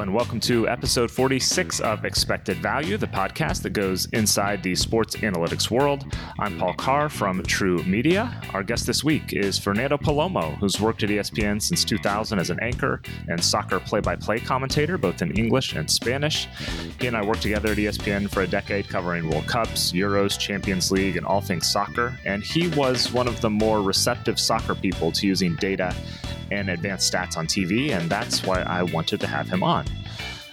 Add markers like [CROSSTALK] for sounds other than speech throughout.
And welcome to episode 46 of Expected Value, the podcast that goes inside the sports analytics world. I'm Paul Carr from True Media. Our guest this week is Fernando Palomo, who's worked at ESPN since 2000 as an anchor and soccer play by play commentator, both in English and Spanish. He and I worked together at ESPN for a decade, covering World Cups, Euros, Champions League, and all things soccer. And he was one of the more receptive soccer people to using data and advanced stats on TV, and that's why I wanted to have him on.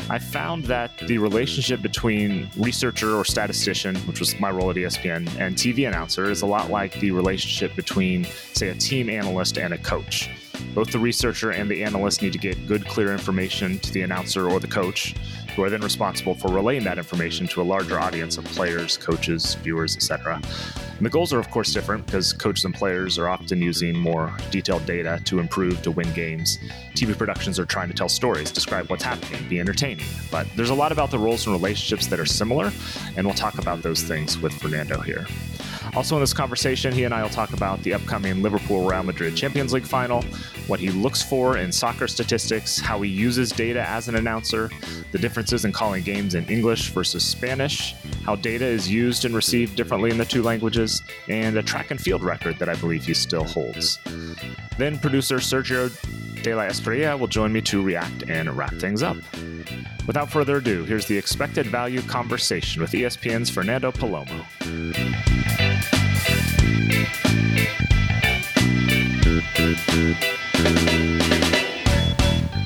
I found that the relationship between researcher or statistician, which was my role at ESPN, and TV announcer is a lot like the relationship between, say, a team analyst and a coach. Both the researcher and the analyst need to get good, clear information to the announcer or the coach, who are then responsible for relaying that information to a larger audience of players, coaches, viewers, etc. And the goals are, of course, different because coaches and players are often using more detailed data to improve to win games. TV productions are trying to tell stories, describe what's happening, be entertaining. But there's a lot about the roles and relationships that are similar, and we'll talk about those things with Fernando here. Also, in this conversation, he and I will talk about the upcoming Liverpool Real Madrid Champions League final, what he looks for in soccer statistics, how he uses data as an announcer, the differences in calling games in English versus Spanish, how data is used and received differently in the two languages, and a track and field record that I believe he still holds. Then, producer Sergio de la Espriella will join me to react and wrap things up. Without further ado, here's the expected value conversation with ESPN's Fernando Palomo.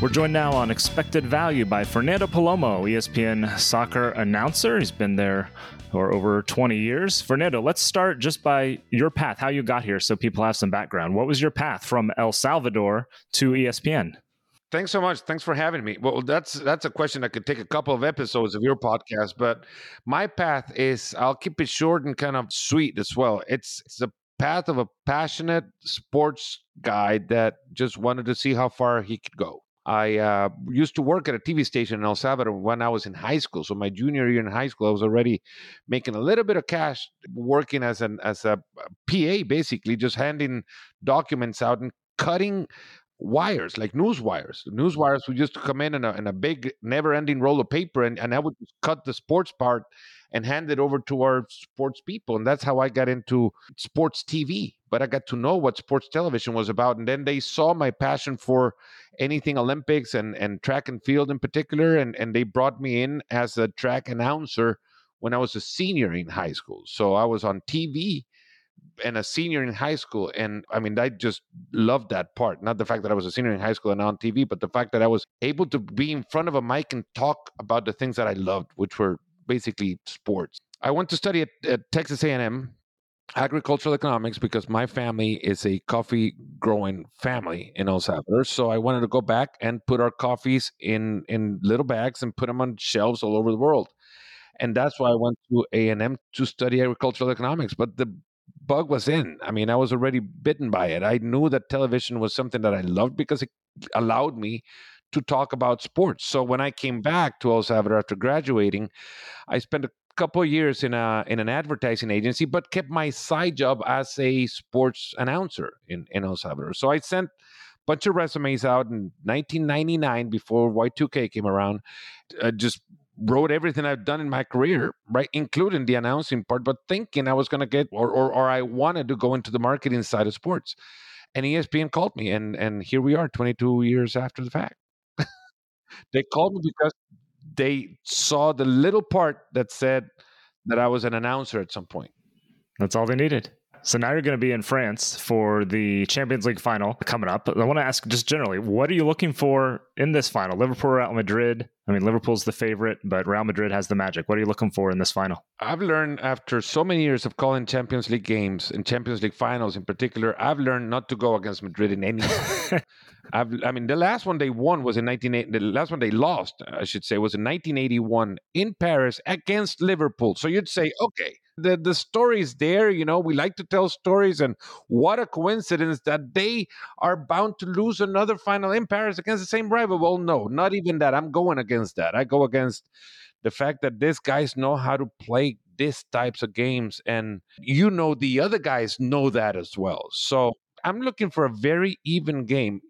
We're joined now on Expected Value by Fernando Palomo, ESPN soccer announcer. He's been there for over 20 years. Fernando, let's start just by your path, how you got here, so people have some background. What was your path from El Salvador to ESPN? Thanks so much. Thanks for having me. Well, that's that's a question that could take a couple of episodes of your podcast, but my path is I'll keep it short and kind of sweet as well. It's it's a path of a passionate sports guy that just wanted to see how far he could go. I uh, used to work at a TV station in El Salvador when I was in high school. So my junior year in high school, I was already making a little bit of cash working as an as a PA, basically just handing documents out and cutting wires like news wires news wires would just come in in a, in a big never-ending roll of paper and, and i would cut the sports part and hand it over to our sports people and that's how i got into sports tv but i got to know what sports television was about and then they saw my passion for anything olympics and, and track and field in particular and, and they brought me in as a track announcer when i was a senior in high school so i was on tv and a senior in high school. And I mean, I just loved that part. Not the fact that I was a senior in high school and on TV, but the fact that I was able to be in front of a mic and talk about the things that I loved, which were basically sports. I went to study at, at Texas A&M agricultural economics because my family is a coffee growing family in El Salvador. So I wanted to go back and put our coffees in in little bags and put them on shelves all over the world. And that's why I went to A&M to study agricultural economics. But the bug was in. I mean, I was already bitten by it. I knew that television was something that I loved because it allowed me to talk about sports. So when I came back to El Salvador after graduating, I spent a couple years in a in an advertising agency, but kept my side job as a sports announcer in, in El Salvador. So I sent a bunch of resumes out in 1999 before Y2K came around, I just wrote everything I've done in my career, right, including the announcing part, but thinking I was going to get or, or or I wanted to go into the marketing side of sports. And ESPN called me, and and here we are, 22 years after the fact. They called me because they saw the little part that said that I was an announcer at some point. That's all they needed. So now you're going to be in France for the Champions League final coming up. I want to ask just generally, what are you looking for in this final? Liverpool, Real Madrid. I mean, Liverpool's the favorite, but Real Madrid has the magic. What are you looking for in this final? I've learned after so many years of calling Champions League games and Champions League finals in particular, I've learned not to go against Madrid in any. [LAUGHS] I've, I mean, the last one they won was in 1980. The last one they lost, I should say, was in 1981 in Paris against Liverpool. So you'd say, okay, the the story's there. You know, we like to tell stories, and what a coincidence that they are bound to lose another final in Paris against the same rival. Well, no, not even that. I'm going against that. I go against the fact that these guys know how to play these types of games, and you know the other guys know that as well. So I'm looking for a very even game.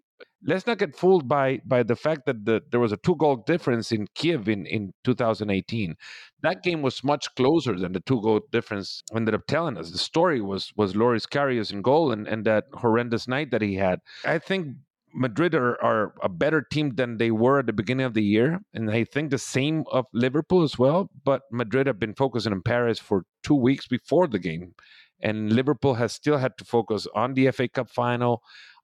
Let's not get fooled by by the fact that the, there was a two goal difference in Kiev in, in 2018. That game was much closer than the two goal difference ended up telling us. The story was was Loris Karius in goal and, and that horrendous night that he had. I think Madrid are, are a better team than they were at the beginning of the year. And I think the same of Liverpool as well. But Madrid have been focusing on Paris for two weeks before the game. And Liverpool has still had to focus on the FA Cup final,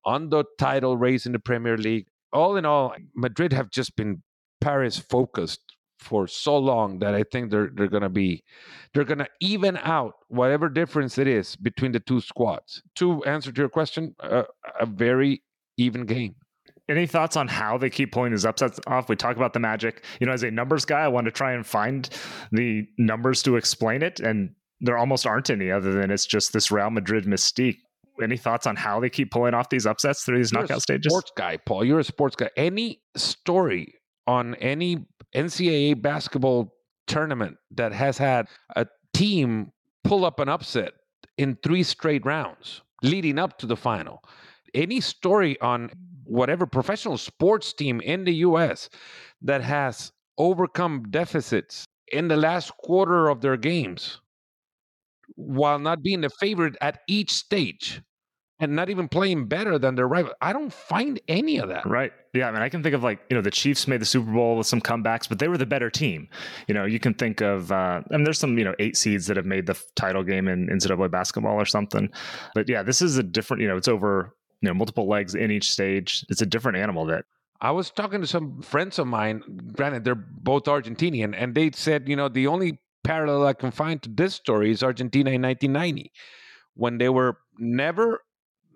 on the title race in the Premier League. All in all, Madrid have just been Paris focused for so long that I think they're they're gonna be they're gonna even out whatever difference it is between the two squads. To answer to your question, uh, a very even game. Any thoughts on how they keep pulling these upsets off? We talk about the magic. You know, as a numbers guy, I want to try and find the numbers to explain it, and there almost aren't any other than it's just this Real Madrid mystique. Any thoughts on how they keep pulling off these upsets through these You're knockout a stages? Sports guy, Paul. You're a sports guy. Any story on any NCAA basketball tournament that has had a team pull up an upset in three straight rounds leading up to the final. Any story on whatever professional sports team in the US that has overcome deficits in the last quarter of their games while not being the favorite at each stage and not even playing better than their rival. I don't find any of that. Right. Yeah. I mean, I can think of like, you know, the Chiefs made the Super Bowl with some comebacks, but they were the better team. You know, you can think of, uh, mean, there's some, you know, eight seeds that have made the title game in NCAA basketball or something. But yeah, this is a different, you know, it's over, you know, multiple legs in each stage. It's a different animal that, I was talking to some friends of mine, granted, they're both Argentinian, and they said, you know, the only parallel I can find to this story is Argentina in 1990, when they were never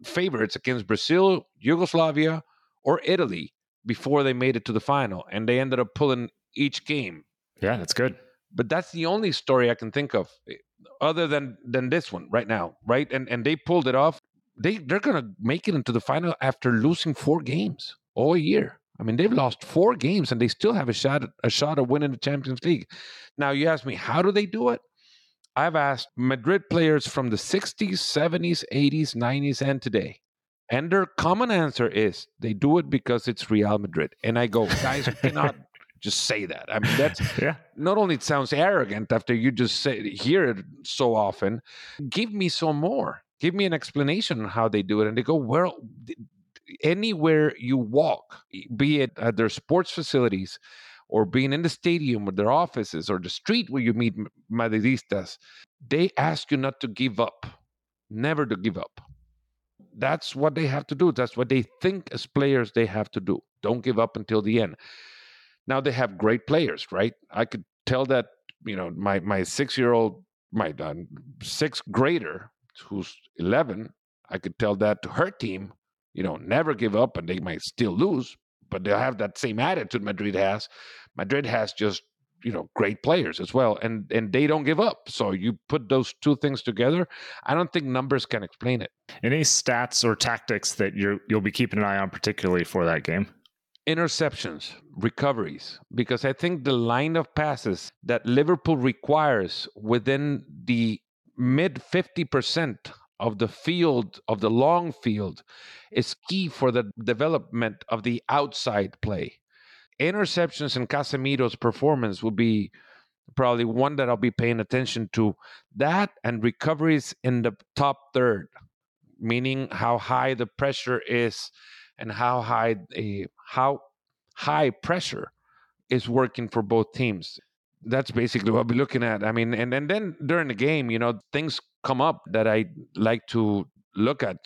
favorites against Brazil, Yugoslavia, or Italy before they made it to the final, and they ended up pulling each game. yeah, that's good. But that's the only story I can think of, eh, other than than this one right now, right? And and they pulled it off. They they're gonna make it into the final after losing four games all year. I mean, they've lost four games and they still have a shot a shot of winning the Champions League. Now you ask me, how do they do it? I've asked Madrid players from the 60s, 70s, 80s, 90s, and today. And their common answer is they do it because it's Real Madrid. And I go, guys, you [LAUGHS] cannot just say that. I mean, that's [LAUGHS] Yeah. not only it sounds arrogant after you just say hear it so often. Give me some more. Give me an explanation on how they do it. And they go, well, anywhere you walk, be it at their sports facilities or being in the stadium or their offices or the street where you meet Madridistas, they ask you not to give up, never to give up. That's what they have to do. That's what they think as players they have to do. Don't give up until the end. Now they have great players, right? I could tell that, you know, my my six year old, my uh, sixth grader, who's 11, I could tell that to her team, you know, never give up and they might still lose, but they'll have that same attitude Madrid has. Madrid has just, you know, great players as well, and and they don't give up. So you put those two things together, I don't think numbers can explain it. Any stats or tactics that you're, you'll be keeping an eye on, particularly for that game? interceptions, recoveries, because I think the line of passes that Liverpool requires within the mid 50% of the field, of the long field, is key for the development of the outside play. Interceptions and Casemiro's performance will be probably one that I'll be paying attention to. That and recoveries in the top third, meaning how high the pressure is and how high how high pressure is working for both teams. That's basically what we're looking at. I mean, and, and then during the game, you know, things come up that I like to look at.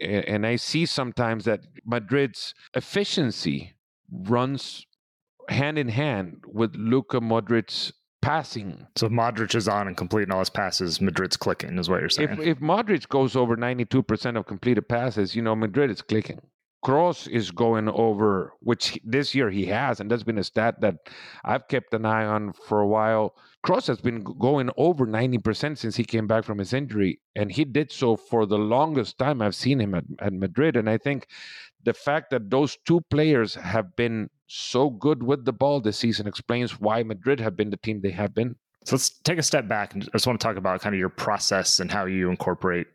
And I see sometimes that Madrid's efficiency runs hand in hand with Luka Modric's passing. So if Modric is on and completing all his passes, Madrid's clicking, is what you're saying. If if Modric goes over 92% of completed passes, you know, Madrid is clicking. Kroos is going over, which this year he has, and that's been a stat that I've kept an eye on for a while. Kroos has been going over 90% since he came back from his injury, and he did so for the longest time I've seen him at, at Madrid. And I think the fact that those two players have been so good with the ball this season explains why Madrid have been the team they have been. So let's take a step back. and I just want to talk about kind of your process and how you incorporate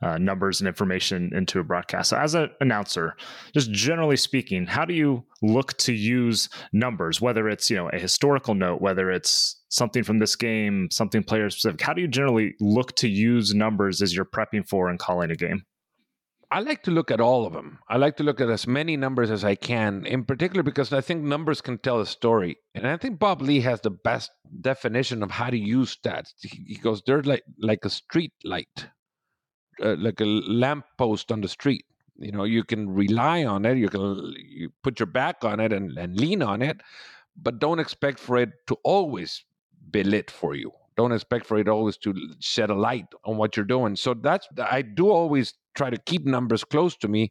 uh, numbers and information into a broadcast. So, as an announcer, just generally speaking, how do you look to use numbers? Whether it's you know a historical note, whether it's something from this game, something player specific. How do you generally look to use numbers as you're prepping for and calling a game? I like to look at all of them. I like to look at as many numbers as I can, in particular because I think numbers can tell a story. And I think Bob Ley has the best definition of how to use stats. He goes, they're like like a street light, uh, like a lamp post on the street. You know, you can rely on it. You can you put your back on it and, and lean on it, but don't expect for it to always be lit for you don't expect for it always to shed a light on what you're doing. So that's I do always try to keep numbers close to me.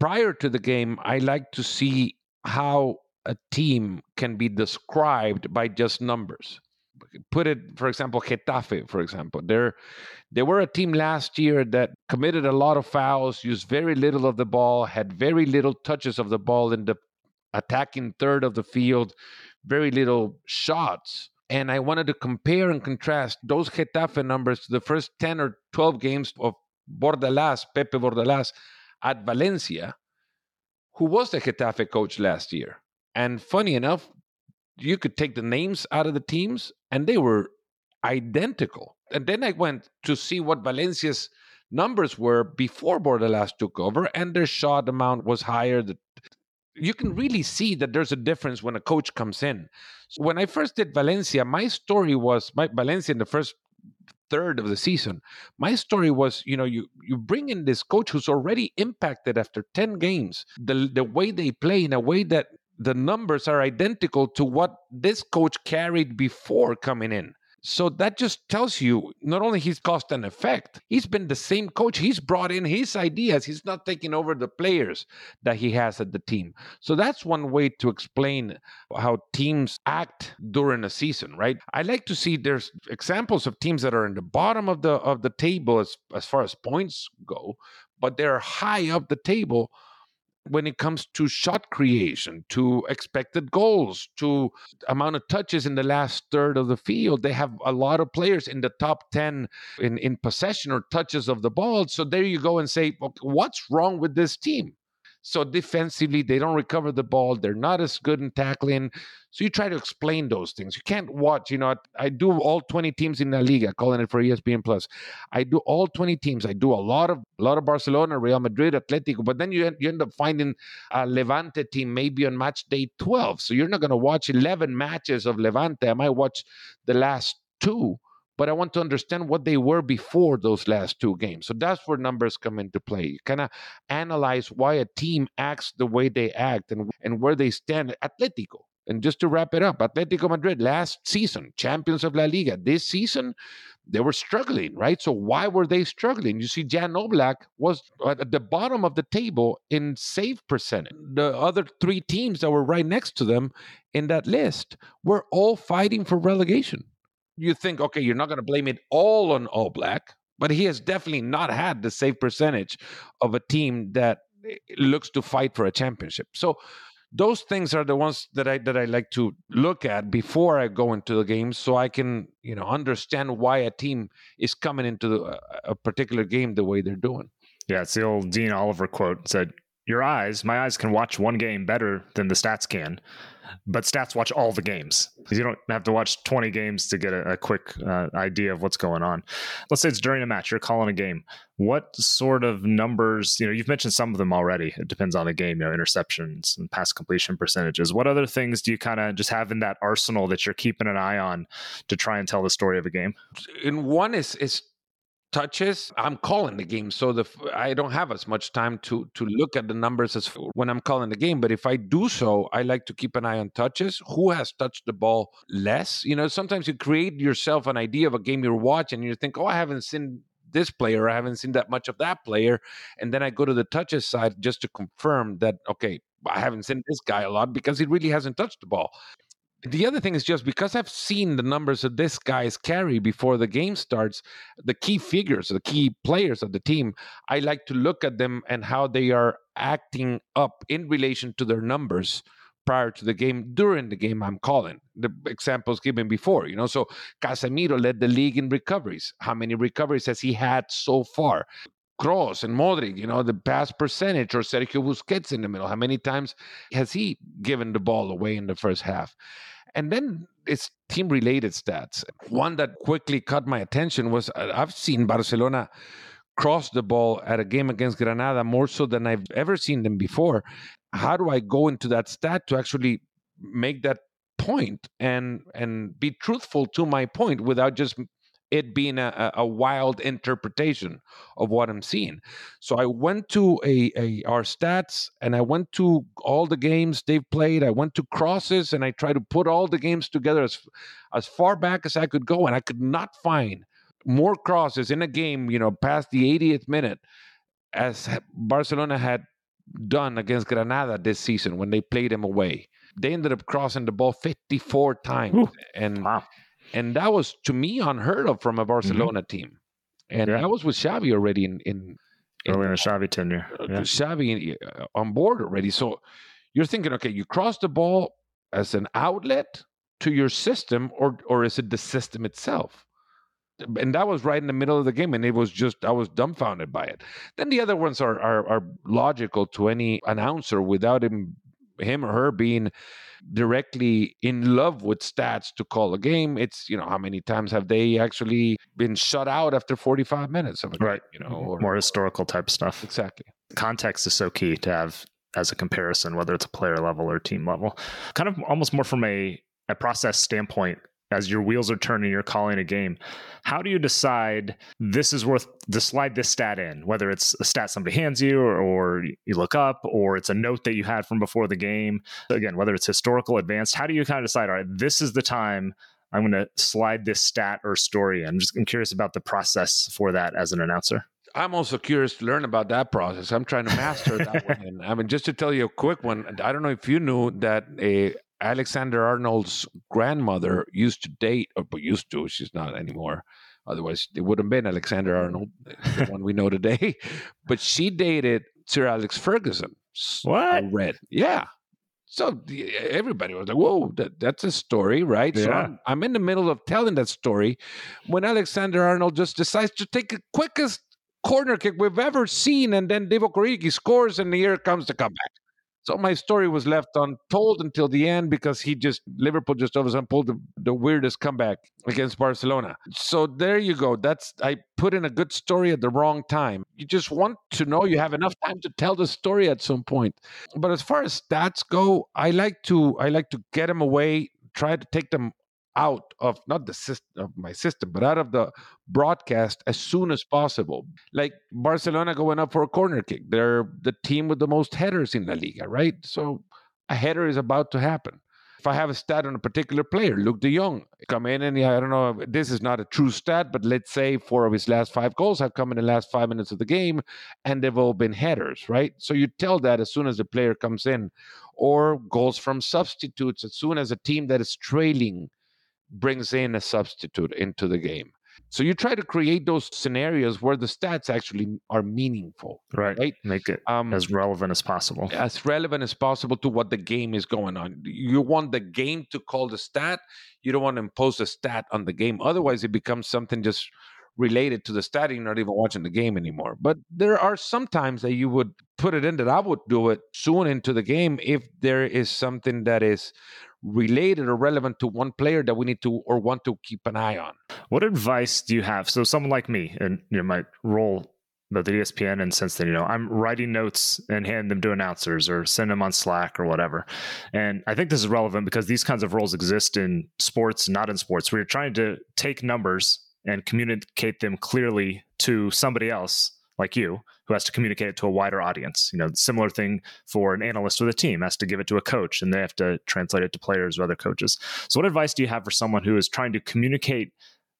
Prior to the game, I like to see how a team can be described by just numbers. Put it, for example, Getafe, for example. They're they were a team last year that committed a lot of fouls, used very little of the ball, had very little touches of the ball in the attacking third of the field, very little shots and I wanted to compare and contrast those Getafe numbers to the first 10 or 12 games of Bordalas, Pepe Bordalas at Valencia, who was the Getafe coach last year. And funny enough, you could take the names out of the teams and they were identical. And then I went to see what Valencia's numbers were before Bordalas took over, and their shot amount was higher. You can really see that there's a difference when a coach comes in. So when I first did Valencia, my story was my Valencia in the first third of the season. My story was, you know, you you bring in this coach who's already impacted after 10 games. The the way they play in a way that the numbers are identical to what this coach carried before coming in. So that just tells you not only he's caused an effect, he's been the same coach. He's brought in his ideas. He's not taking over the players that he has at the team. So that's one way to explain how teams act during a season, right? I like to see there's examples of teams that are in the bottom of the of the table as, as far as points go, but they're high up the table when it comes to shot creation, to expected goals, to amount of touches in the last third of the field. They have a lot of players in the top 10 in, in possession or touches of the ball. So there you go and say, okay, what's wrong with this team? So defensively, they don't recover the ball. They're not as good in tackling. So you try to explain those things. You can't watch. You know, I do all 20 teams in La Liga, calling it for ESPN Plus. I do all 20 teams. I do a lot of a lot of Barcelona, Real Madrid, Atletico. But then you you end up finding a Levante team maybe on match day 12. So you're not going to watch 11 matches of Levante. I might watch the last two but I want to understand what they were before those last two games. So that's where numbers come into play. You kind of analyze why a team acts the way they act and, and where they stand. Atletico. And just to wrap it up, Atletico Madrid last season, champions of La Liga. This season, they were struggling, right? So why were they struggling? You see, Jan Oblak was at the bottom of the table in save percentage. The other three teams that were right next to them in that list were all fighting for relegation you think, okay, you're not going to blame it all on Oblak, but he has definitely not had the save percentage of a team that eh, looks to fight for a championship. So those things are the ones that I that I like to look at before I go into the game, so I can you know understand why a team is coming into the, a particular game the way they're doing. Yeah, it's the old Dean Oliver quote said, "Your eyes, my eyes can watch one game better than the stats can." but stats watch all the games you don't have to watch 20 games to get a, a quick uh, idea of what's going on. Let's say it's during a match, you're calling a game. What sort of numbers, you know, you've mentioned some of them already. It depends on the game, you know, interceptions and pass completion percentages. What other things do you kind of just have in that arsenal that you're keeping an eye on to try and tell the story of a game? And one is is touches, I'm calling the game, so the I don't have as much time to to look at the numbers as when I'm calling the game. But if I do so, I like to keep an eye on touches. Who has touched the ball less? You know, sometimes you create yourself an idea of a game you're watching, and you think, oh, I haven't seen this player, I haven't seen that much of that player, and then I go to the touches side just to confirm that okay, I haven't seen this guy a lot because he really hasn't touched the ball the other thing is just because I've seen the numbers that this guy's carry before the game starts, the key figures, the key players of the team, I like to look at them and how they are acting up in relation to their numbers prior to the game, during the game, I'm calling the examples given before. You know, so Casemiro led the league in recoveries. How many recoveries has he had so far? Kroos and Modric, you know, the pass percentage, or Sergio Busquets in the middle. How many times has he given the ball away in the first half? And then it's team related stats. One that quickly caught my attention was uh, I've seen Barcelona cross the ball at a game against Granada more so than I've ever seen them before. How do I go into that stat to actually make that point and and be truthful to my point without just it being a, a wild interpretation of what I'm seeing. So I went to a, a our stats and I went to all the games they've played. I went to crosses and I tried to put all the games together as as far back as I could go, and I could not find more crosses in a game, you know, past the 80th minute as Barcelona had done against Granada this season when they played them away. They ended up crossing the ball 54 times. Ooh, and wow and that was to me unheard of from a mm-hmm. Barcelona mm-hmm. team. And yeah. I was with Xavi already in in, in early in the Xavi tenure. Uh, yeah. Xavi uh, on board already. So you're thinking, okay, you cross the ball as an outlet to your system, or or is it the system itself? And that was right in the middle of the game, and it was just I was dumbfounded by it. Then the other ones are are, are logical to any announcer without him him or her being directly in love with stats to call a game. It's, you know, how many times have they actually been shut out after 45 minutes of a game, right. you know, mm-hmm. or, more historical type stuff. Exactly. Context is so key to have as a comparison, whether it's a player level or team level. Kind of almost more from a, a process standpoint, as your wheels are turning, you're calling a game. How do you decide this is worth to slide this stat in, whether it's a stat somebody hands you or, or, you look up, or it's a note that you had from before the game? Again, whether it's historical, advanced, how do you kind of decide, all right, this is the time I'm going to slide this stat or story in? I'm just I'm curious about the process for that as an announcer. I'm also curious to learn about that process. I'm trying to master that [LAUGHS] one. I mean, just to tell you a quick one, I don't know if you knew that a Alexander Arnold's grandmother used to date, uh, or used to, she's not anymore. Otherwise, it would have been Alexander Arnold, the [LAUGHS] one we know today. But she dated Sir Alex Ferguson. What? I read. Yeah. So everybody was like, whoa, that, that's a story, right? Yeah. So I'm, I'm in the middle of telling that story when Alexander Arnold just decides to take the quickest corner kick we've ever seen. And then Divock Origi scores, and here comes the comeback. So my story was left untold until the end because he just Liverpool just all of a sudden pulled the, the weirdest comeback against Barcelona. So there you go. That's I put in a good story at the wrong time. You just want to know you have enough time to tell the story at some point. But as far as stats go, I like to I like to get them away, try to take them out of not the system of my system, but out of the broadcast as soon as possible. Like Barcelona going up for a corner kick. They're the team with the most headers in La Liga, right? So a header is about to happen. If I have a stat on a particular player, Luuk de Jong, come in and I don't know, this is not a true stat, but let's say four of his last five goals have come in the last five minutes of the game and they've all been headers, right? So you tell that as soon as the player comes in, or goals from substitutes as soon as a team that is trailing brings in a substitute into the game. So you try to create those scenarios where the stats actually are meaningful. Right. Right. Make it um, as relevant as possible. As relevant as possible to what the game is going on. You want the game to call the stat. You don't want to impose a stat on the game. Otherwise, it becomes something just related to the stat. You're not even watching the game anymore. But there are some times that you would put it in that I would do it soon into the game if there is something that is related or relevant to one player that we need to or want to keep an eye on. What advice do you have? So someone like me, and you know, my role at the ESPN, and since then, you know, I'm writing notes and hand them to announcers or send them on Slack or whatever. And I think this is relevant because these kinds of roles exist in sports, not in sports. You're trying to take numbers and communicate them clearly to somebody else like you who has to communicate it to a wider audience. You know, similar thing for an analyst with a team has to give it to a coach and they have to translate it to players or other coaches. So what advice do you have for someone who is trying to communicate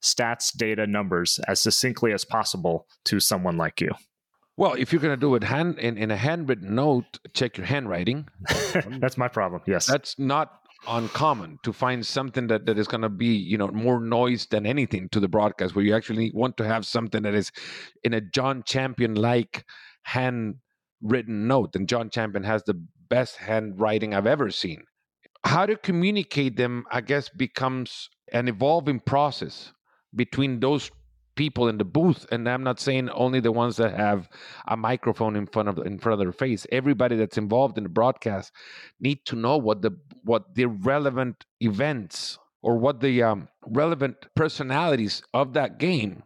stats, data, numbers as succinctly as possible to someone like you? Well, if you're going to do it hand in, in a handwritten note, check your handwriting. [LAUGHS] That's my problem. Yes. That's not uncommon to find something that, that is going to be you know more noise than anything to the broadcast where you actually want to have something that is in a Jon Champion like handwritten note and Jon Champion has the best handwriting i've ever seen. How to communicate them, I guess, becomes an evolving process between those people in the booth and i'm not saying only the ones that have a microphone in front of in front of their face. Everybody that's involved in the broadcast need to know what the what the relevant events or what the um, relevant personalities of that game.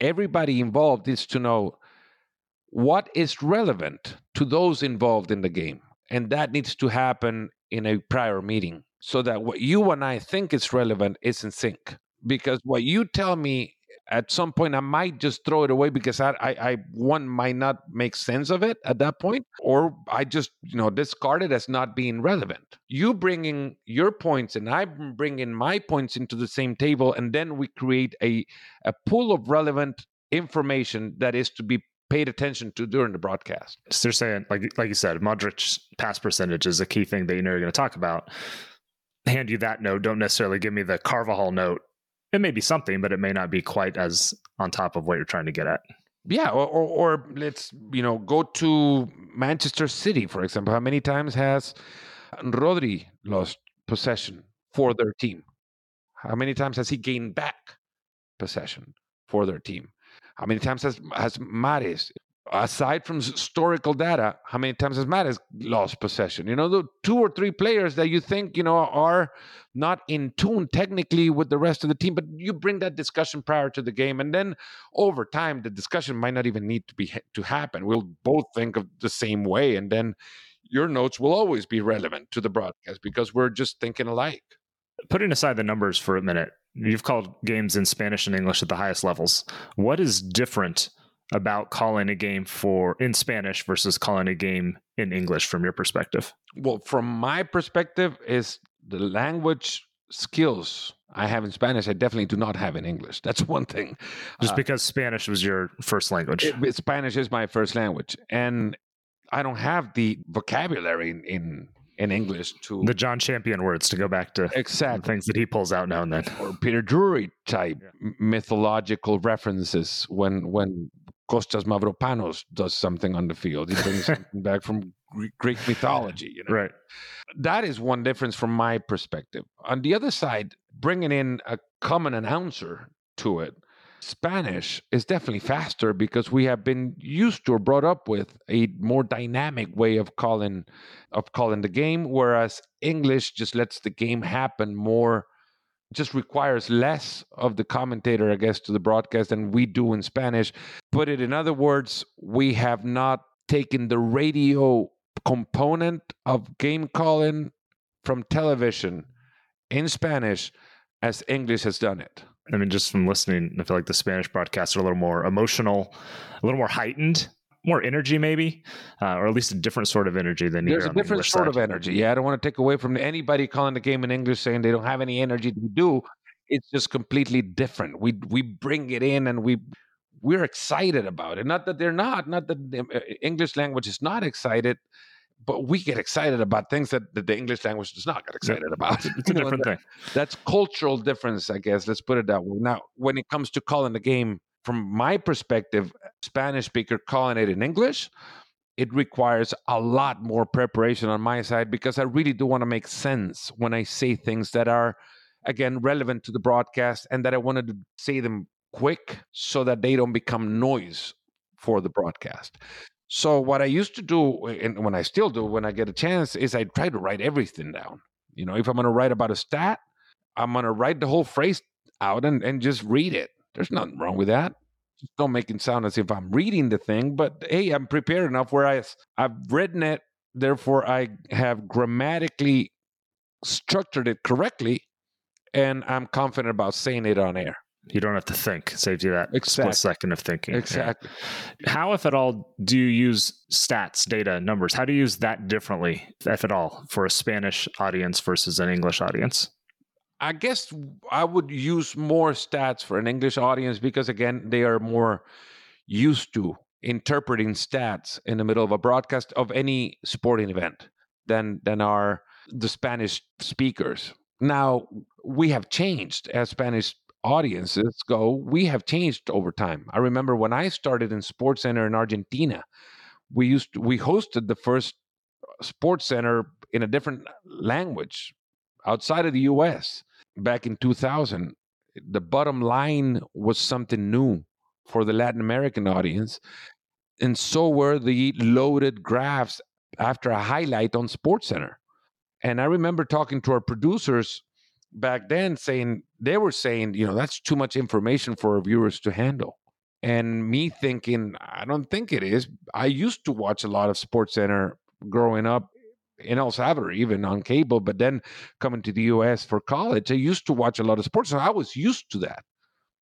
Everybody involved needs to know what is relevant to those involved in the game and that needs to happen in a prior meeting so that what you and i think is relevant is in sync. Because what you tell me at some point I might just throw it away because I, I, I, one might not make sense of it at that point, or I just you know discard it as not being relevant. You bringing your points and I'm bringing my points into the same table, and then we create a a pool of relevant information that is to be paid attention to during the broadcast. So they're saying, like like you said, Modric's pass percentage is a key thing that you know you're going to talk about. Hand you that note, don't necessarily give me the Carvajal note it may be something, but it may not be quite as on top of what you're trying to get at. Yeah, or, or, or let's you know go to Manchester City, for example. How many times has Rodri lost possession for their team? How many times has he gained back possession for their team? How many times has has Mahrez aside from historical data, how many times has Mahrez lost possession? You know, the two or three players that you think, you know, are not in tune technically with the rest of the team, but you bring that discussion prior to the game. And then over time, the discussion might not even need to be to happen. We'll both think of the same way. And then your notes will always be relevant to the broadcast because we're just thinking alike. Putting aside the numbers for a minute, you've called games in Spanish and English at the highest levels. What is different about calling a game for in Spanish versus calling a game in English from your perspective? Well, from my perspective, is the language skills I have in Spanish, I definitely do not have in English. That's [LAUGHS] one thing. Just uh, because Spanish was your first language. It, Spanish is my first language, and I don't have the vocabulary in, in in English to the Jon Champion words to go back to exactly things that he pulls out now and then, or Peter Drury type yeah. mythological references when when Kostas Mavropanos does something on the field. He brings something back from Greek [LAUGHS] mythology. You know? Right. That is one difference from my perspective. On the other side, bringing in a common announcer to it, Spanish is definitely faster because we have been used to or brought up with a more dynamic way of calling of calling the game, whereas English just lets the game happen more just requires less of the commentator, I guess, to the broadcast than we do in Spanish. Put it in other words, we have not taken the radio component of game calling from television in Spanish as English has done it. I mean, just from listening, I feel like the Spanish broadcasts are a little more emotional, a little more heightened more energy, maybe, uh, or at least a different sort of energy than there's a different the sort side. of energy. Yeah, I don't want to take away from anybody calling the game in English saying they don't have any energy. to do. It's just completely different. We we bring it in and we we're excited about it. Not that they're not. Not that the uh, English language is not excited. But we get excited about things that, that the English language does not get excited about. It's a [LAUGHS] different thing. That's cultural difference, I guess. Let's put it that way. Now, when it comes to calling the game from my perspective, Spanish speaker calling it in English, it requires a lot more preparation on my side because I really do want to make sense when I say things that are, again, relevant to the broadcast and that I wanted to say them quick so that they don't become noise for the broadcast. So, what I used to do, eh, and when I still do when I get a chance, is I try to write everything down. You know, if I'm going to write about a stat, I'm going to write the whole phrase out and, and just read it there's nothing wrong with that. Just don't make it sound as if I'm reading the thing, but hey, I'm prepared enough where I, I've written it, therefore I have grammatically structured it correctly, and I'm confident about saying it on air. You don't have to think. Saves you that exactly. split second of thinking. Exactly. Yeah. How, if at all, do you use stats, data, numbers? How do you use that differently, if at all, for a Spanish audience versus an English audience? I guess I would use more stats for an English audience because, again, they are more used to interpreting stats in the middle of a broadcast of any sporting event than than are the Spanish speakers. Now we have changed as Spanish audiences go. We have changed over time. I remember when I started in Sports Center in Argentina, we used to, we hosted the first uh, Sports Center in a different uh, language outside of the US back in 2000, the bottom line was something new for the Latin American audience. And so were the loaded graphs after a highlight on SportsCenter. And I remember talking to our producers back then saying, they were saying, you know, that's too much information for our viewers to handle. And me thinking, I don't think it is. I used to watch a lot of SportsCenter growing up in El Salvador, even on cable, but then coming to the US for college, I used to watch a lot of sports. So I was used to that.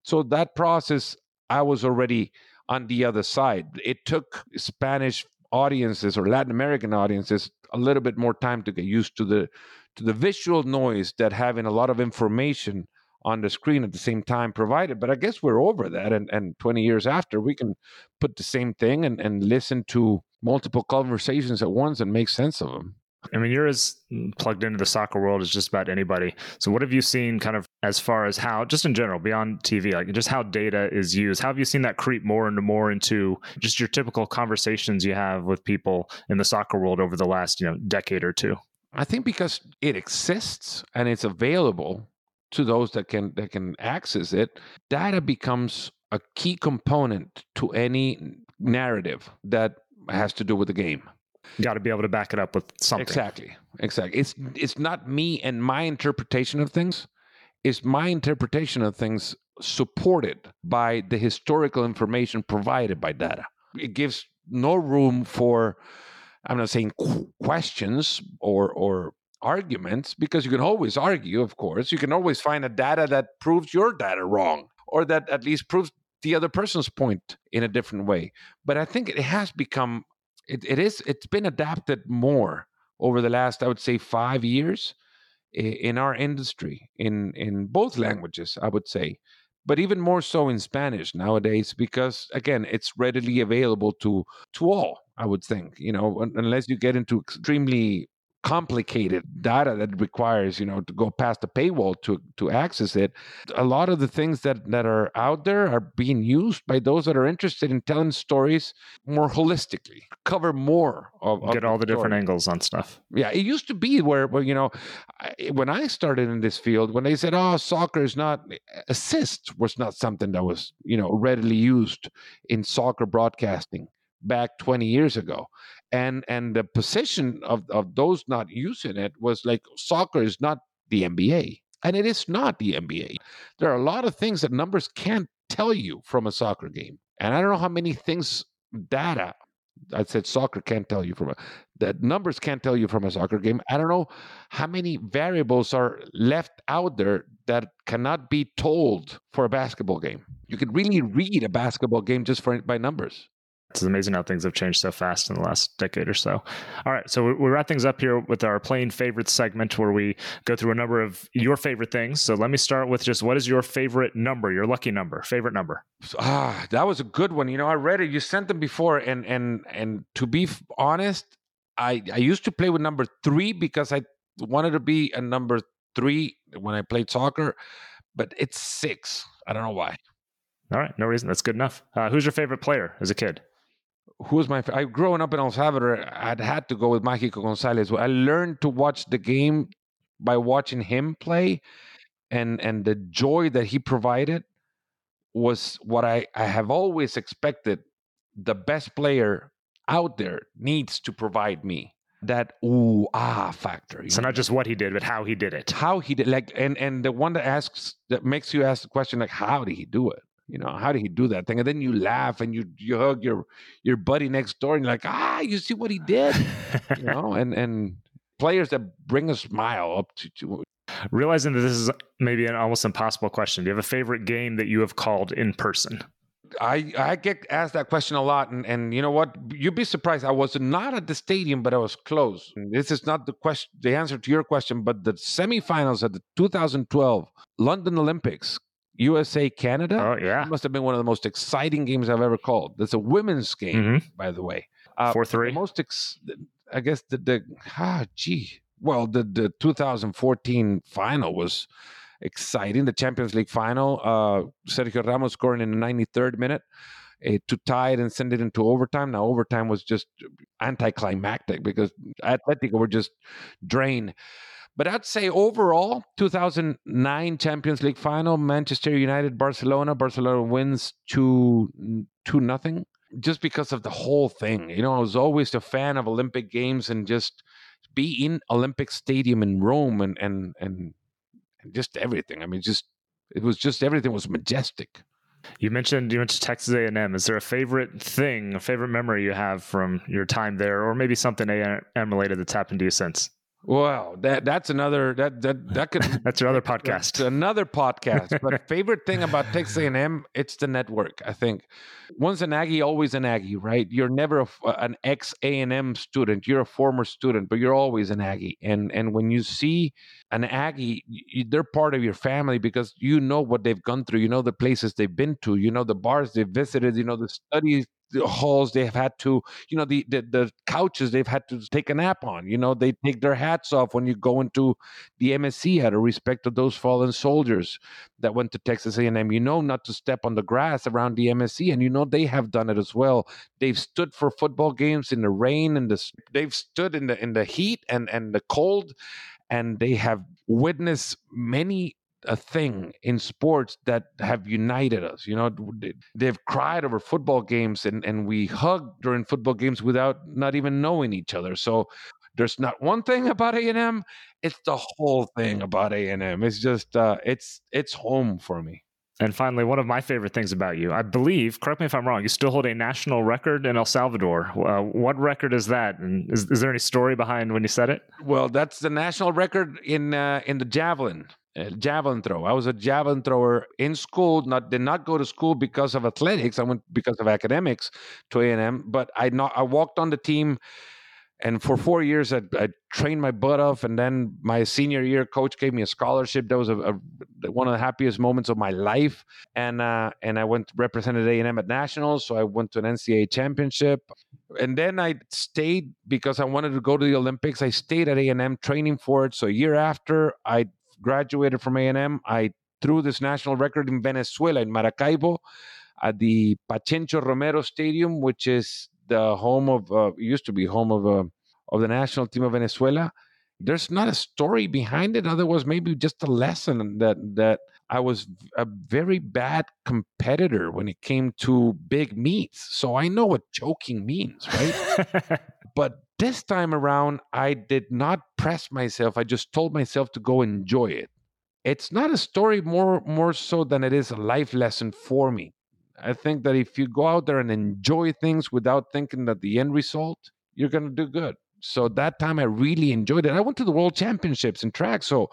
So that process, I was already on the other side. It took Spanish audiences or Latin American audiences a little bit more time to get used to the to the visual noise that having a lot of information on the screen at the same time provided. But I guess we're over that. And, and 20 years after, we can put the same thing and, and listen to multiple conversations at once and make sense of them. I mean, you're as plugged into the soccer world as just about anybody. So, what have you seen kind of as far as how, just in general, beyond TV, like just how data is used? How have you seen that creep more and more into just your typical conversations you have with people in the soccer world over the last, you know, decade or two? I think because it exists and it's available to those that can that can access it, data becomes a key component to any narrative that has to do with the game. Got to be able to back it up with something. Exactly. Exactly. It's it's not me and my interpretation of things. It's my interpretation of things supported by the historical information provided by data. It gives no room for I'm not saying questions or or arguments because you can always argue, of course. You can always find a data that proves your data wrong or that at least proves the other person's point in a different way. But I think it has become it, it is it's been adapted more over the last i would say five years in our industry in in both languages i would say but even more so in spanish nowadays because again it's readily available to to all i would think you know unless you get into extremely complicated data that requires you know to go past the paywall to to access it. A lot of the things that that are out there are being used by those that are interested in telling stories more holistically cover more of, get all the, the different angles on stuff. Yeah it used to be where, where you know I, when i started in this field when they said oh soccer is not assist was not something that was you know readily used in soccer broadcasting back 20 years ago and and the position of of those not using it was like soccer is not the NBA and it is not the NBA there are a lot of things that numbers can't tell you from a soccer game and i don't know how many things data I said soccer can't tell you from a that numbers can't tell you from a soccer game. I don't know how many variables are left out there that cannot be told for a basketball game. You could really read a basketball game just for by numbers. It's amazing how things have changed so fast in the last decade or so. All right, so we, we wrap things up here with our playing favorites segment where we go through a number of your favorite things. So let me start with just what is your favorite number, your lucky number, favorite number? Ah, that was a good one. You know, I read it. You sent them before, and and and to be honest, I I used to play with number three because I wanted to be a number three when I played soccer, but it's six. I don't know why. All right, no reason. That's good enough. Uh, who's your favorite player as a kid? Who was my I growing up in El Salvador, I'd had to go with Mágico González. I learned to watch the game by watching him play and and the joy that he provided was what I, I have always expected the best player out there needs to provide me that ooh ah factor. So know? not just what he did, but how he did it. how he did like and and the one that asks that makes you ask the question like how did he do it you know how did he do that thing and then you laugh and you you hug your your buddy next door and you're like ah you see what he did you [LAUGHS] know and and players that bring a smile up to, to Realizing that this is maybe an almost impossible question. Do you have a favorite game that you have called in person? I I get asked that question a lot, and and you know what? You'd be surprised. I was not at the stadium, but I was close. And this is not the question, the answer to your question, but the semifinals at the 2012 London Olympics, USA Canada. Oh yeah, It must have been one of the most exciting games I've ever called. That's a women's game, Mhm. by the way. Uh, four three. most, ex- I guess the the ah gee, well the the 2014 final was exciting. The Champions League final, uh, Sergio Ramos scoring in the 93rd minute to tie it and send it into overtime. Now overtime was just anticlimactic because Atletico were just drained. But I'd say overall, 2009 Champions League final, Manchester United, Barcelona. Barcelona wins two two nothing. Just because of the whole thing, you know, I was always a fan of Olympic Games and just be in Olympic Stadium in Rome and and and, and just everything. I mean, just it was just everything was majestic. You mentioned you mentioned Texas A&M. Is there a favorite thing, a favorite memory you have from your time there, or maybe something A&M related that's happened to you since? Well, that that's another that that that could [LAUGHS] that's another [LAUGHS] other podcast. another podcast. but [LAUGHS] favorite thing about Texas A&M, it's the network. I think once an Aggie, always an Aggie, right? You're never a, an ex A&M student. You're a former student, but you're always an Aggie. And and when you see an Aggie, you, they're part of your family because you know what they've gone through. You know the places they've been to. You know the bars they've visited. You know the studies the halls they've had to you know the, the, the couches they've had to take a nap on you know they take their hats off when you go into the msc out of respect to those fallen soldiers that went to texas a&m you know not to step on the grass around the msc and you know they have done it as well. They've stood for football games in the rain and the they've stood in the in the heat and and the cold and they have witnessed many a thing in sports that have united us. You know, they've cried over football games and, and we hug during football games without not even knowing each other. So there's not one thing [LAUGHS] about A&M, it's the whole thing about A&M. It's just uh, it's it's home for me. And finally, one of my favorite things about you, I believe, correct me if I'm wrong, you still hold a national record in El Salvador. Uh, what record is that? And is, is, there any story behind when you said it? Well, that's the national record in uh, in the javelin javelin throw. I was a javelin thrower in school. Not did not go to school because of athletics. I went because of academics to A and M. But I not I walked on the team, and for four years I, I, trained my butt off. And then my senior year, coach gave me a scholarship. That was a, a one of the happiest moments of my life. And uh, and I went represented A and M at nationals. So I went to an NCAA championship. And then I stayed because I wanted to go to the Olympics. I stayed at A and M training for it. So a year after, I graduated from A&M, I threw this national record in Venezuela, in Maracaibo, at the Pachencho Romero Stadium, which is the home of, uh, used to be home of, uh, of the national team of Venezuela. There's not a story behind it. Otherwise, maybe just a lesson that that I was a very bad competitor when it came to big meets. So I know what choking means, right? [LAUGHS] but this time around, I did not press myself. I just told myself to go enjoy it. It's not a story more more so than it is a life lesson for me. I think that if you go out there and enjoy things without thinking that the end result, you're going to do good. So that time I really enjoyed it. I went to the World Championships in track. So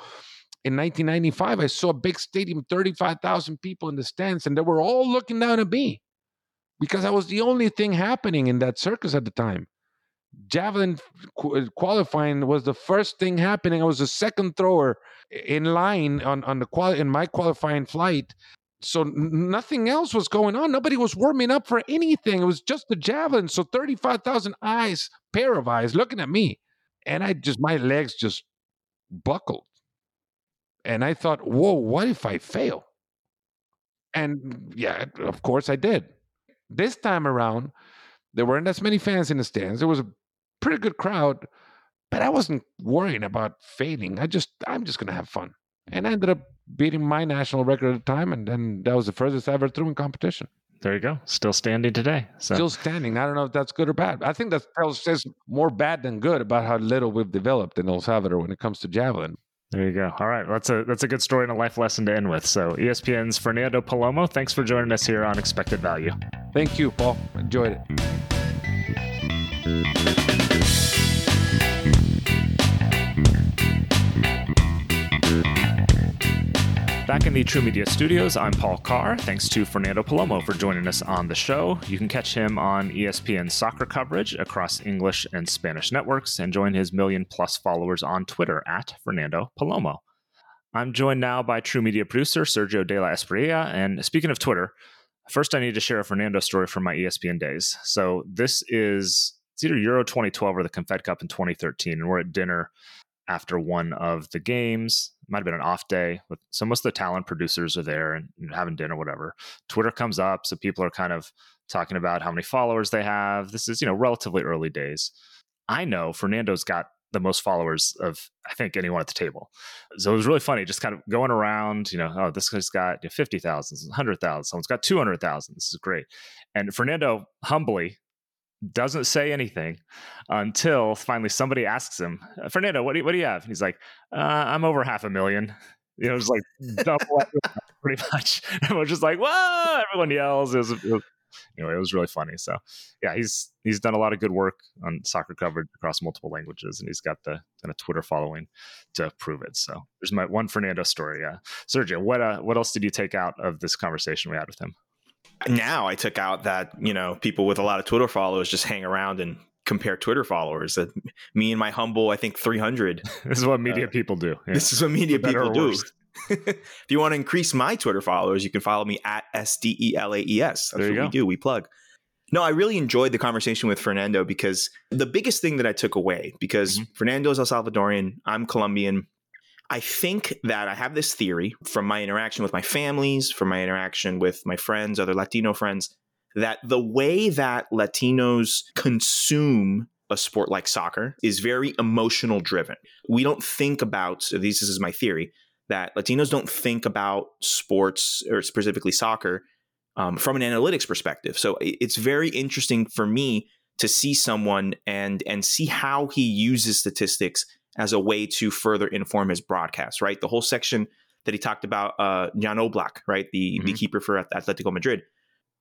in 1995, I saw a big stadium, 35,000 people in the stands, and they were all looking down at me because I was the only thing happening in that circus at the time javelin uh, qualifying was the first thing happening. I was the second thrower in line on on the quali- in my qualifying flight. So nothing else was going on. Nobody was warming up for anything. It was just the javelin. So 35,000 eyes, pair of eyes looking at me. And I just my legs just buckled. And I thought, "Whoa, what if I fail?" And yeah, of course I did. This time around, there weren't as many fans in the stands. There was pretty good crowd, but I wasn't worrying about failing. I just I'm just gonna have fun. And I ended up beating my national record at the time, and then that was the furthest I ever threw in competition. There you go. Still standing today. So. Still standing. I don't know if that's good or bad. I think that says more bad than good about how little we've developed in El Salvador when it comes to javelin. There you go. All right, that's a that's a good story and a life lesson to end with. So ESPN's Fernando Palomo, thanks for joining us here on Expected Value. Thank you, Paul. Enjoyed it. Back in the True Media studios, I'm Paul Carr. Thanks to Fernando Palomo for joining us on the show. You can catch him on ESPN soccer coverage across English and Spanish networks and join his million plus followers on Twitter at Fernando Palomo. I'm joined now by True Media producer Sergio De La Espriella. And speaking of Twitter, first I need to share a Fernando story from my ESPN days. So this is it's either Euro 2012 or the Confed Cup in 2013, and we're at dinner after one of the games. It might have been an off day. So most of the talent producers are there and having dinner, whatever. Twitter comes up, so people are kind of talking about how many followers they have. This is, you know, relatively early days. I know Fernando's got the most followers of I think anyone at the table. So it was really funny, just kind of going around. You know, oh, this guy's got fifty thousand, hundred thousand. Someone's got two hundred thousand. This is great. And Fernando humbly doesn't say anything until finally somebody asks him, Fernando, what do you, what do you have? And he's like, uh, I'm over half a million. You know, it's like [LAUGHS] double pretty much. [LAUGHS] And we're just like, whoa! Everyone yells. It was, it was anyway, it was really funny. So yeah, he's he's done a lot of good work on soccer coverage across multiple languages, and he's got the kind of Twitter following to prove it. So there's my one Fernando story. Yeah, Sergio, what uh, what else did you take out of this conversation we had with him? Now I took out that you know people with a lot of Twitter followers just hang around and compare Twitter followers. That me and my humble, I think 300. [LAUGHS] this is what media uh, people do. Yeah. This is what media people do. [LAUGHS] if you want to increase my Twitter followers, you can follow me at S D E L A E S. That's what go. we do. We plug. No, I really enjoyed the conversation with Fernando because the biggest thing that I took away, because mm-hmm. Fernando is El Salvadorian, I'm Colombian. I think that I have this theory from my interaction with my families, from my interaction with my friends, other Latino friends, that the way that Latinos consume a sport like soccer is very emotional driven. We don't think about, so this is my theory, that Latinos don't think about sports or specifically soccer um, from an analytics perspective. So it's very interesting for me to see someone and and see how he uses statistics as a way to further inform his broadcast. Right, the whole section that he talked about uh, Jan Oblak, right, the mm-hmm. the keeper for Atletico Madrid.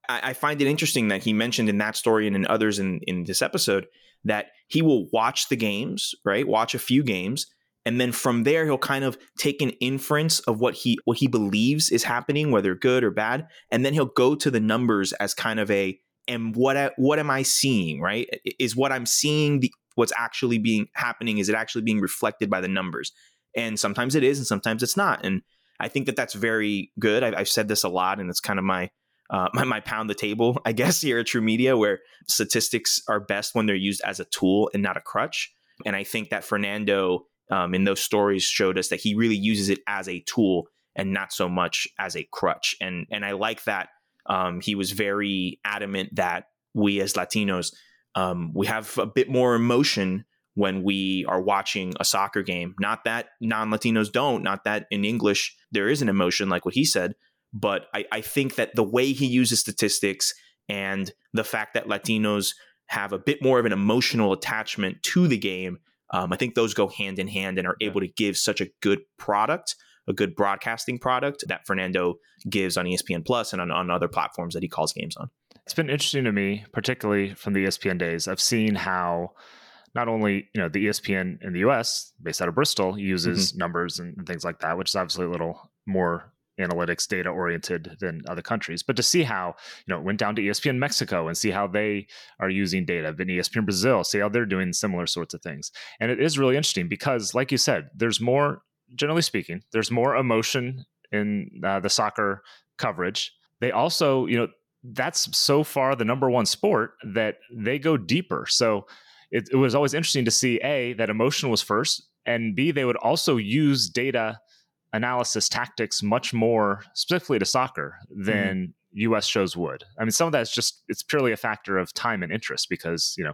I, I find it interesting that he mentioned in that story and in others in in this episode that he will watch the games, right, watch a few games and then from there he'll kind of take an inference of what he what he believes is happening whether good or bad and then he'll go to the numbers as kind of a and what I, what am i seeing right is what i'm seeing the what's actually being happening is it actually being reflected by the numbers. And sometimes it is and sometimes it's not. And i think that that's very good. I've, I've said this a lot and it's kind of my uh, [LAUGHS] my, my pound the table i guess here at True Media, where statistics are best when they're used as a tool and not a crutch. And i think that fernando um, in those stories showed us that he really uses it as a tool and not so much as a crutch. And and I like that um, he was very adamant that we as Latinos um, we have a bit more emotion when we are watching a soccer game. Not that non Latinos don't, not that in English there is an emotion like what he said, but I, I think that the way he uses statistics and the fact that Latinos have a bit more of an emotional attachment to the game um, I think those go hand in hand and are able to give such a good product, a good broadcasting product that Fernando gives on ESPN Plus and on, on other platforms that he calls games on. It's been interesting to me, particularly from the ESPN days. I've seen how not only you know the ESPN in the US, based out of Bristol, uses mm-hmm. numbers and, and things like that, which is obviously a little more analytics data oriented than other countries but to see how you know it went down to espn mexico and see how they are using data then espn brazil see how they're doing similar sorts of things and it is really interesting because like you said there's more generally speaking there's more emotion in uh, the soccer coverage they also you know that's so far the number one sport that they go deeper so it, it was always interesting to see a that emotion was first and b they would also use data analysis tactics much more specifically to soccer than mm-hmm. US shows would. I mean, some of that's just it's purely a factor of time and interest because you know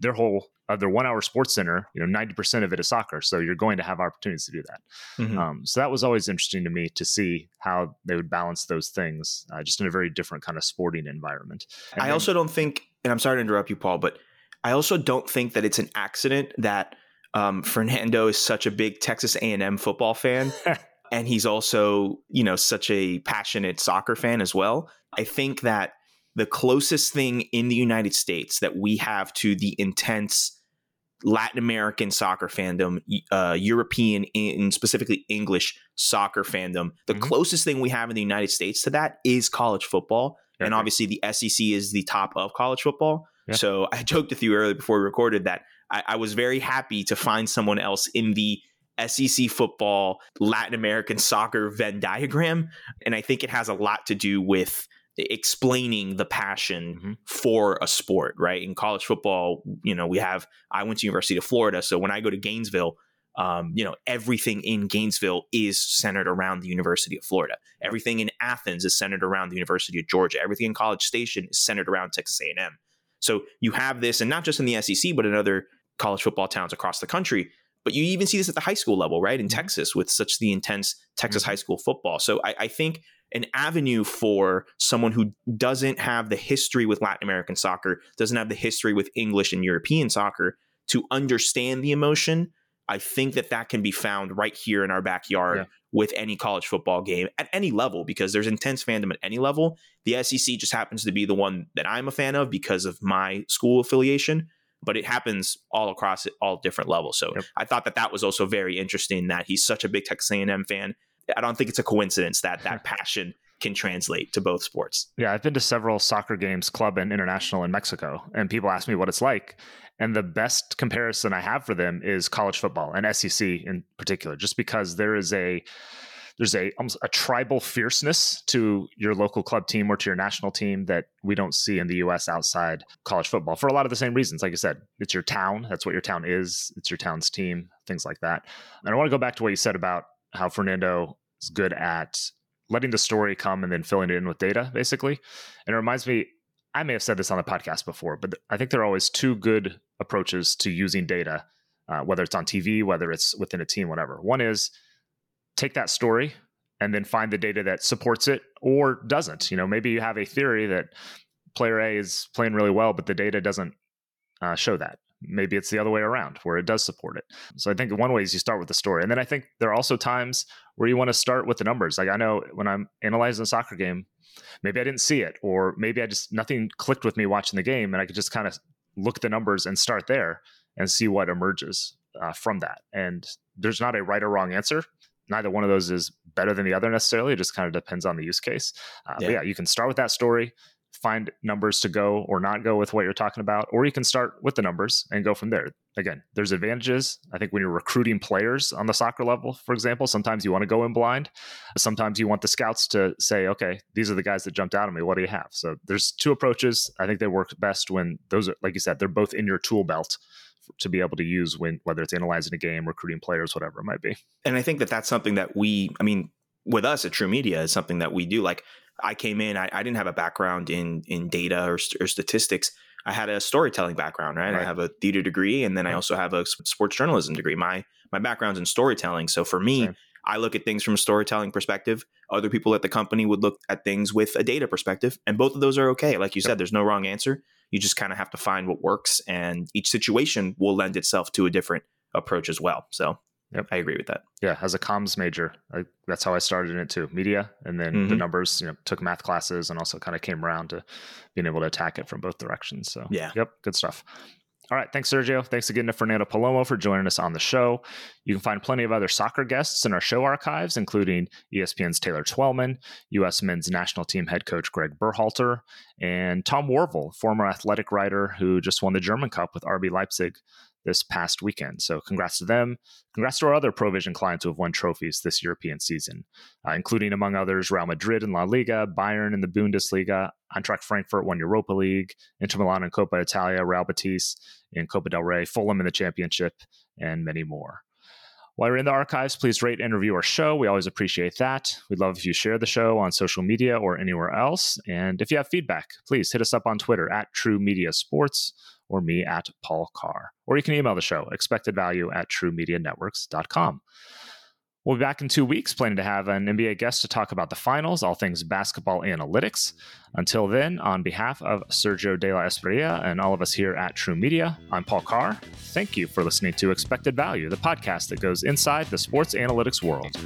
their whole uh, their one hour sports center, you know, ninety percent of it is soccer, so you're going to have opportunities to do that. Mm-hmm. Um, so that was always interesting to me to see how they would balance those things, uh, just in a very different kind of sporting environment. And I then, also don't think, and I'm sorry to interrupt you, Paul, but I also don't think that it's an accident that um, Fernando is such a big Texas A&M football fan [LAUGHS] and he's also, you know, such a passionate soccer fan as well. I think that the closest thing in the United States that we have to the intense Latin American soccer fandom, uh, European and specifically English soccer fandom, the mm-hmm. closest thing we have in the United States to that is college football. And obviously, the SEC is the top of college football. Yeah. So I [LAUGHS] joked with you earlier before we recorded that I, I was very happy to find someone else in the SEC football, Latin American soccer Venn diagram. And I think it has a lot to do with explaining the passion mm-hmm. for a sport, right? In college football, you know, we have, I went to University of Florida. So when I go to Gainesville, um, you know, everything in Gainesville is centered around the University of Florida. Everything in Athens is centered around the University of Georgia. Everything in College Station is centered around Texas A&M. So you have this, and not just in the SEC, but in other college football towns across the country. But you even see this at the high school level, right? In mm-hmm. Texas, with such the intense Texas mm-hmm. high school football. So I, I think an avenue for someone who doesn't have the history with Latin American soccer, doesn't have the history with English and European soccer to understand the emotion. I think that that can be found right here in our backyard yeah. with any college football game at any level because there's intense fandom at any level. The SEC just happens to be the one that I'm a fan of because of my school affiliation, but it happens all across all different levels. So yep. I thought that that was also very interesting that he's such a big Texas A&M fan I don't think it's a coincidence that that [LAUGHS] passion can translate to both sports. Yeah, I've been to several soccer games, club and international in Mexico, and people ask me what it's like. And the best comparison I have for them is college football and SEC in particular, just because there is a there's a almost a tribal fierceness to your local club team or to your national team that we don't see in the US outside college football for a lot of the same reasons. Like I said, it's your town. That's what your town is. It's your town's team, things like that. And I want to go back to what you said about how Fernando is good at letting the story come and then filling it in with data, basically. And it reminds me, I may have said this on the podcast before, but I think there are always two good approaches to using data, uh, whether it's on TV, whether it's within a team, whatever. One is take that story and then find the data that supports it or doesn't. You know, maybe you have a theory that player A is playing really well, but the data doesn't uh, show that maybe it's the other way around where it does support it. So I think one way is you start with the story. And then I think there are also times where you want to start with the numbers. Like I know when I'm analyzing a soccer game, maybe I didn't see it, or maybe I just nothing clicked with me watching the game, and I could just kind of look at the numbers and start there and see what emerges uh, from that. And there's not a right or wrong answer. Neither one of those is better than the other necessarily. It just kind of depends on the use case. Uh, yeah. But yeah, you can start with that story, find numbers to go or not go with what you're talking about, or you can start with the numbers and go from there. Again, there's advantages. I think when you're recruiting players on the soccer level, for example, sometimes you want to go in blind. Sometimes you want the scouts to say, okay, these are the guys that jumped out at me. What do you have? So there's two approaches. I think they work best when those are, like you said, they're both in your tool belt to be able to use when whether it's analyzing a game, recruiting players, whatever it might be. And I think that that's something that we, I mean, with us at True Media is something that we do. Like I came in, I, I didn't have a background in in data or, or, statistics. I had a storytelling background, right? right? I have a theater degree, and then I also have a sports journalism degree. My my background's in storytelling, so for me, Same. I look at things from a storytelling perspective. Other people at the company would look at things with a data perspective, and both of those are okay. Like you yep. said, there's no wrong answer. You just kind of have to find what works, and each situation will lend itself to a different approach as well. So Yep. I agree with that. Yeah, as a comms major, I, that's how I started in it too, media, and then mm-hmm. the numbers. You know, took math classes and also kind of came around to being able to attack it from both directions. So yeah, yep, good stuff. All right, thanks, Sergio. Thanks again to Fernando Palomo for joining us on the show. You can find plenty of other soccer guests in our show archives, including ESPN's Taylor Twellman, U.S. men's national team head coach Greg Berhalter, and Tom Worville, former athletic writer who just won the German Cup with RB Leipzig this past weekend. So congrats to them. Congrats to our other Provision clients who have won trophies this European season, uh, including among others Real Madrid in La Liga, Bayern in the Bundesliga, Eintracht Frankfurt won Europa League, Inter Milan in Coppa Italia, Real Betis in Copa del Rey, Fulham in the Championship, and many more. While you're in the archives, please rate and review our show. We always appreciate that. We'd love if you share the show on social media or anywhere else. And if you have feedback, please hit us up on Twitter at True Media Sports or me at Paul Carr. Or you can email the show, expectedvalue at truemedianetworks.com. We'll be back in two weeks, planning to have an NBA guest to talk about the finals, all things basketball analytics. Until then, on behalf of Sergio De La Espriella and all of us here at True Media, I'm Paul Carr. Thank you for listening to Expected Value, the podcast that goes inside the sports analytics world.